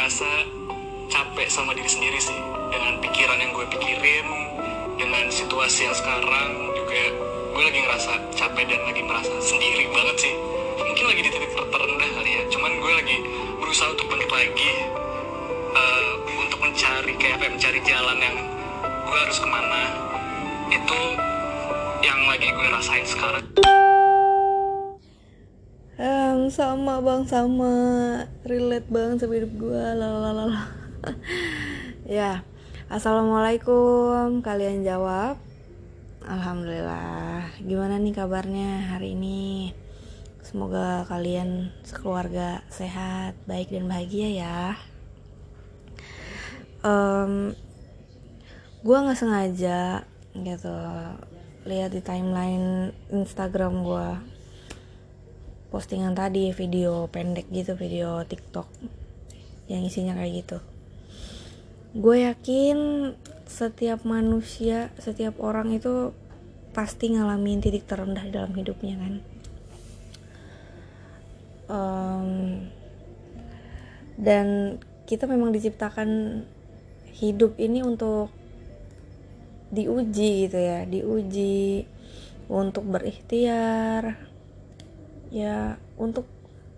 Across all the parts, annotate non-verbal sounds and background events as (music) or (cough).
ngerasa capek sama diri sendiri sih. Dengan pikiran yang gue pikirin dengan situasi yang sekarang juga gue lagi ngerasa capek dan lagi merasa sendiri banget sih. Mungkin lagi di titik ter- terendah kali ya. Cuman gue lagi berusaha untuk bangkit lagi eh, untuk mencari kayak apa ya, mencari jalan yang gue harus ke mana. Itu yang lagi gue rasain sekarang Em, sama bang sama. Relate banget sama hidup gue lalalala (laughs) ya assalamualaikum. Kalian jawab? Alhamdulillah. Gimana nih kabarnya hari ini? Semoga kalian sekeluarga sehat baik dan bahagia ya. Em, gue nggak sengaja gitu lihat di timeline Instagram gue postingan tadi video pendek gitu video TikTok yang isinya kayak gitu. Gue yakin setiap manusia setiap orang itu pasti ngalamin titik terendah dalam hidupnya kan? Em, dan kita memang diciptakan hidup ini untuk diuji gitu ya diuji untuk berikhtiar ya untuk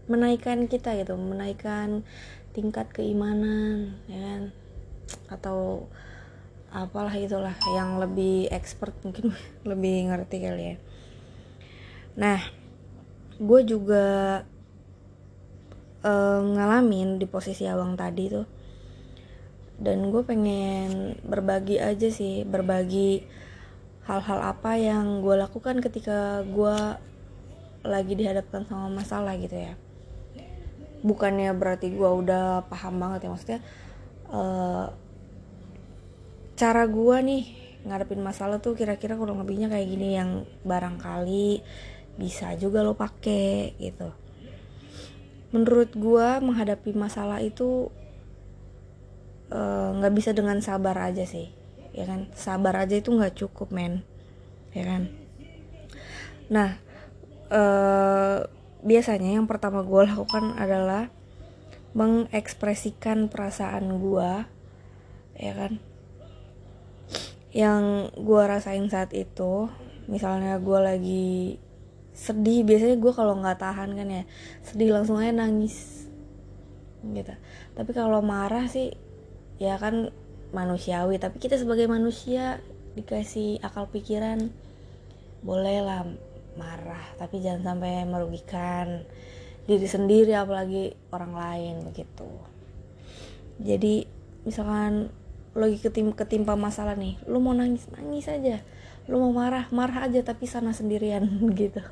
menaikkan kita gitu menaikkan tingkat keimanan ya kan? Atau apalah itulah yang lebih expert mungkin (laughs) lebih ngerti kali ya. Nah gue juga eh, ngalamin di posisi abang tadi tuh. Dan gue pengen berbagi aja sih berbagi hal-hal apa yang gue lakukan ketika gue lagi dihadapkan sama masalah gitu ya. Bukannya berarti gue udah paham banget ya maksudnya eh, cara gue nih ngadepin masalah tuh kira-kira kurang lebihnya kayak gini yang barangkali bisa juga lo pake gitu. Menurut gue menghadapi masalah itu eh, nggak bisa dengan sabar aja sih ya kan? Sabar aja itu nggak cukup men ya kan? Nah eh, biasanya yang pertama gue lakukan adalah mengekspresikan perasaan gue ya kan? Yang gue rasain saat itu misalnya gue lagi sedih biasanya gue kalau nggak tahan kan ya sedih langsung aja nangis gitu. Tapi kalau marah sih ya kan manusiawi tapi kita sebagai manusia dikasih akal pikiran bolehlah marah tapi jangan sampai merugikan diri sendiri apalagi orang lain begitu. Jadi misalkan lagi ketim ketimpa masalah nih lu mau nangis nangis aja lu mau marah marah aja tapi sana sendirian (laughs) gitu.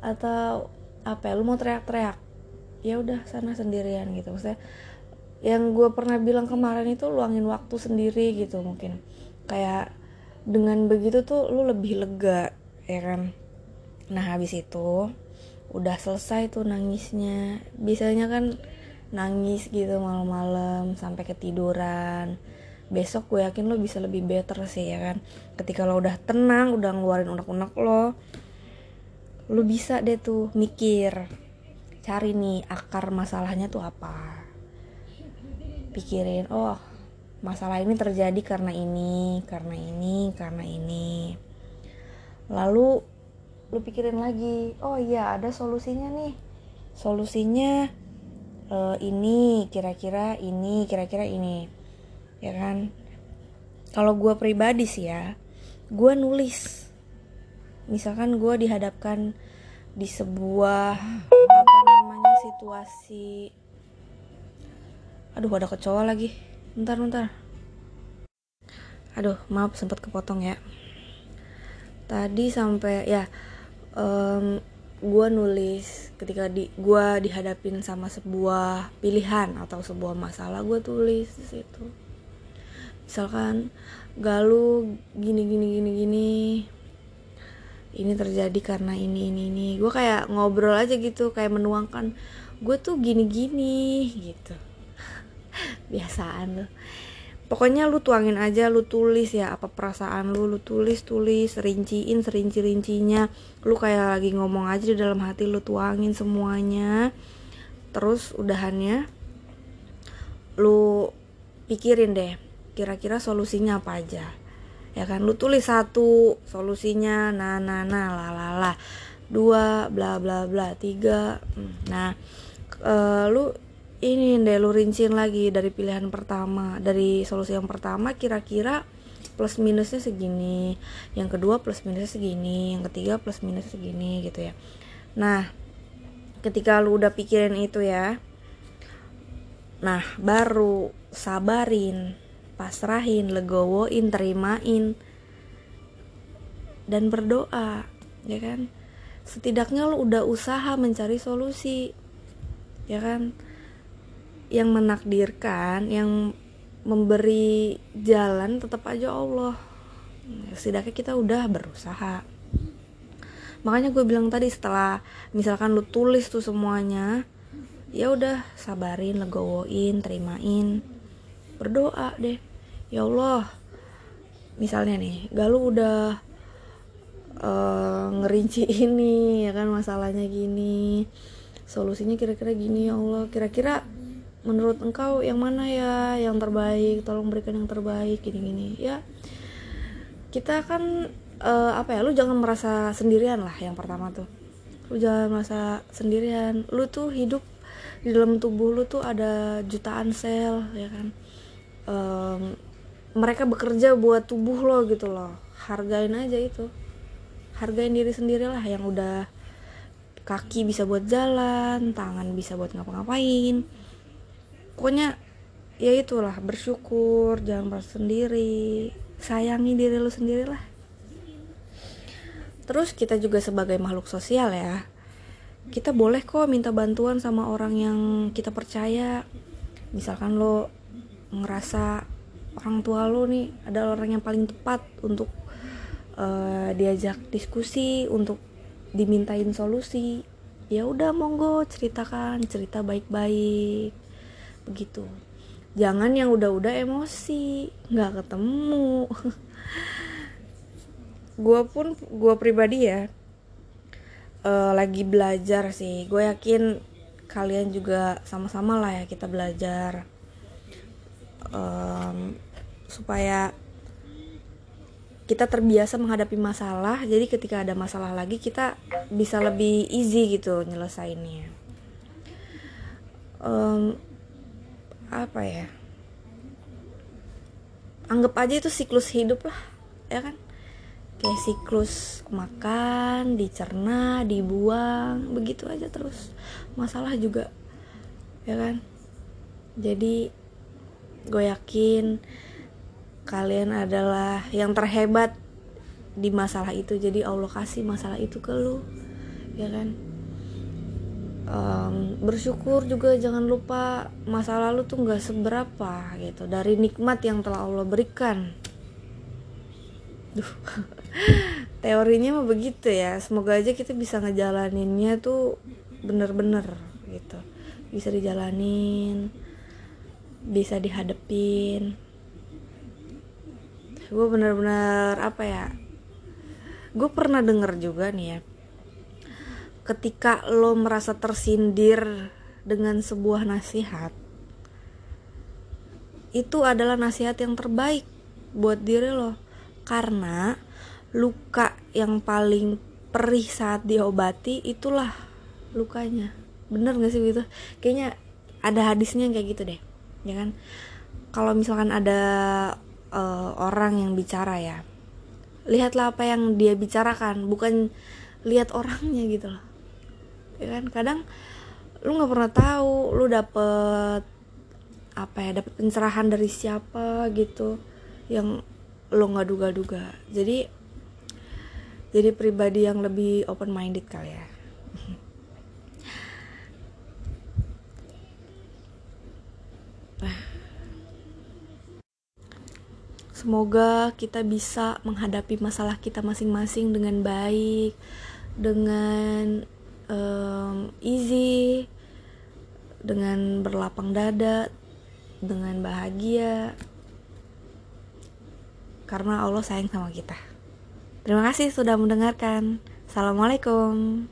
Atau apa ya, lu mau teriak-teriak ya udah sana sendirian gitu. Maksudnya yang gue pernah bilang kemarin itu luangin waktu sendiri gitu mungkin. Kayak dengan begitu tuh lu lebih lega ya kan nah habis itu udah selesai tuh nangisnya. Biasanya kan nangis gitu malam-malam sampai ketiduran. Besok gue yakin lo bisa lebih better sih ya kan? Ketika lo udah tenang udah ngeluarin unek-unek lo lo bisa deh tuh mikir cari nih akar masalahnya tuh apa? Pikirin oh masalah ini terjadi karena ini karena ini karena ini. Lalu lu pikirin lagi oh iya ada solusinya nih. Solusinya eh, ini kira-kira ini kira-kira ini. Ya kan? Kalau gue pribadi sih ya gue nulis. Misalkan gue dihadapkan di sebuah apa namanya situasi. Aduh ada kecoa lagi. Bentar bentar. Aduh maaf sempat kepotong ya. Tadi sampai ya em, gue nulis ketika di gue dihadapin sama sebuah pilihan atau sebuah masalah gue tulis di situ. Misalkan galuh gini gini gini gini. Ini terjadi karena ini ini ini. Gue kayak ngobrol aja gitu kayak menuangkan gue tuh gini gini gitu. (laughs) Biasaan lu pokoknya lu tuangin aja lu tulis ya apa perasaan lu lu tulis tulis rinciin serinci rincinya. Lu kayak lagi ngomong aja di dalam hati lu tuangin semuanya. Terus udahannya lu pikirin deh kira-kira solusinya apa aja. Ya kan lu tulis satu solusinya nah nah nah la la la. Dua bla bla bla tiga hmm, nah uh, lu ini deh lu rinciin lagi dari pilihan pertama. Dari solusi yang pertama kira-kira plus minusnya segini. Yang kedua plus minusnya segini. Yang ketiga plus minusnya segini gitu ya. Nah ketika lu udah pikirin itu ya nah baru sabarin pasrahin legowoin terimain dan berdoa ya kan? Setidaknya lu udah usaha mencari solusi ya kan yang menakdirkan yang memberi jalan tetap aja Allah. Setidaknya kita udah berusaha. Makanya gue bilang tadi setelah misalkan lu tulis tuh semuanya ya udah sabarin legowoin terimain. Berdoa deh. Ya Allah misalnya nih galuh udah uh, ngerinci (laughs) ini ya kan masalahnya gini solusinya kira-kira gini ya Allah. Kira-kira menurut engkau yang mana ya yang terbaik? Tolong berikan yang terbaik gini-gini. Ya kita kan uh, apa ya lu jangan merasa sendirian lah yang pertama tuh. Lu jangan merasa sendirian. Lu tuh hidup di dalam tubuh lu tuh ada jutaan sel ya kan? Um, mereka bekerja buat tubuh lo gitu loh. Hargain aja itu. Hargain diri sendirilah yang udah kaki bisa buat jalan tangan bisa buat ngapa-ngapain pokoknya ya itulah bersyukur jangan merasa sendiri sayangi diri lu sendiri lah terus kita juga sebagai makhluk sosial ya kita boleh kok minta bantuan sama orang yang kita percaya. Misalkan lo ngerasa orang tua lo nih adalah orang yang paling tepat untuk uh, diajak diskusi untuk dimintain solusi. Ya udah monggo ceritakan cerita baik-baik begitu jangan yang udah-udah emosi nggak ketemu. (laughs) Gue pun gue pribadi ya uh, lagi belajar sih. Gue yakin kalian juga sama-sama lah ya kita belajar um, supaya kita terbiasa menghadapi masalah. Jadi ketika ada masalah lagi kita bisa lebih easy gitu nyelesainnya. Um, apa ya? Anggap aja itu siklus hidup lah ya kan? Kayak siklus makan dicerna dibuang begitu aja terus. Masalah juga ya kan? Jadi gue yakin kalian adalah yang terhebat di masalah itu. Jadi Allah kasih masalah itu ke lu ya kan um, bersyukur juga jangan lupa masa lalu tuh nggak seberapa gitu. Dari nikmat yang telah Allah berikan. Duh. (laughs) teorinya mah begitu ya. Semoga aja kita bisa ngejalaninnya tuh bener-bener gitu. Bisa dijalanin bisa dihadepin. Gue bener-bener apa ya? Gue pernah denger juga nih ya ketika lo merasa tersindir dengan sebuah nasihat itu adalah nasihat yang terbaik buat diri lo. Karena luka yang paling perih saat diobati itulah lukanya. Bener gak sih gitu? Kayaknya ada hadisnya kayak gitu deh ya kan? Kalau misalkan ada uh, orang yang bicara ya lihatlah apa yang dia bicarakan bukan lihat orangnya gitu loh ya kan? Kadang lu nggak pernah tahu lu dapet apa ya dapet pencerahan dari siapa gitu yang lo nggak duga-duga. Jadi jadi pribadi yang lebih open minded kali ya. Semoga kita bisa menghadapi masalah kita masing-masing dengan baik dengan um, easy dengan berlapang dada dengan bahagia karena Allah sayang sama kita. Terima kasih sudah mendengarkan. Assalamualaikum.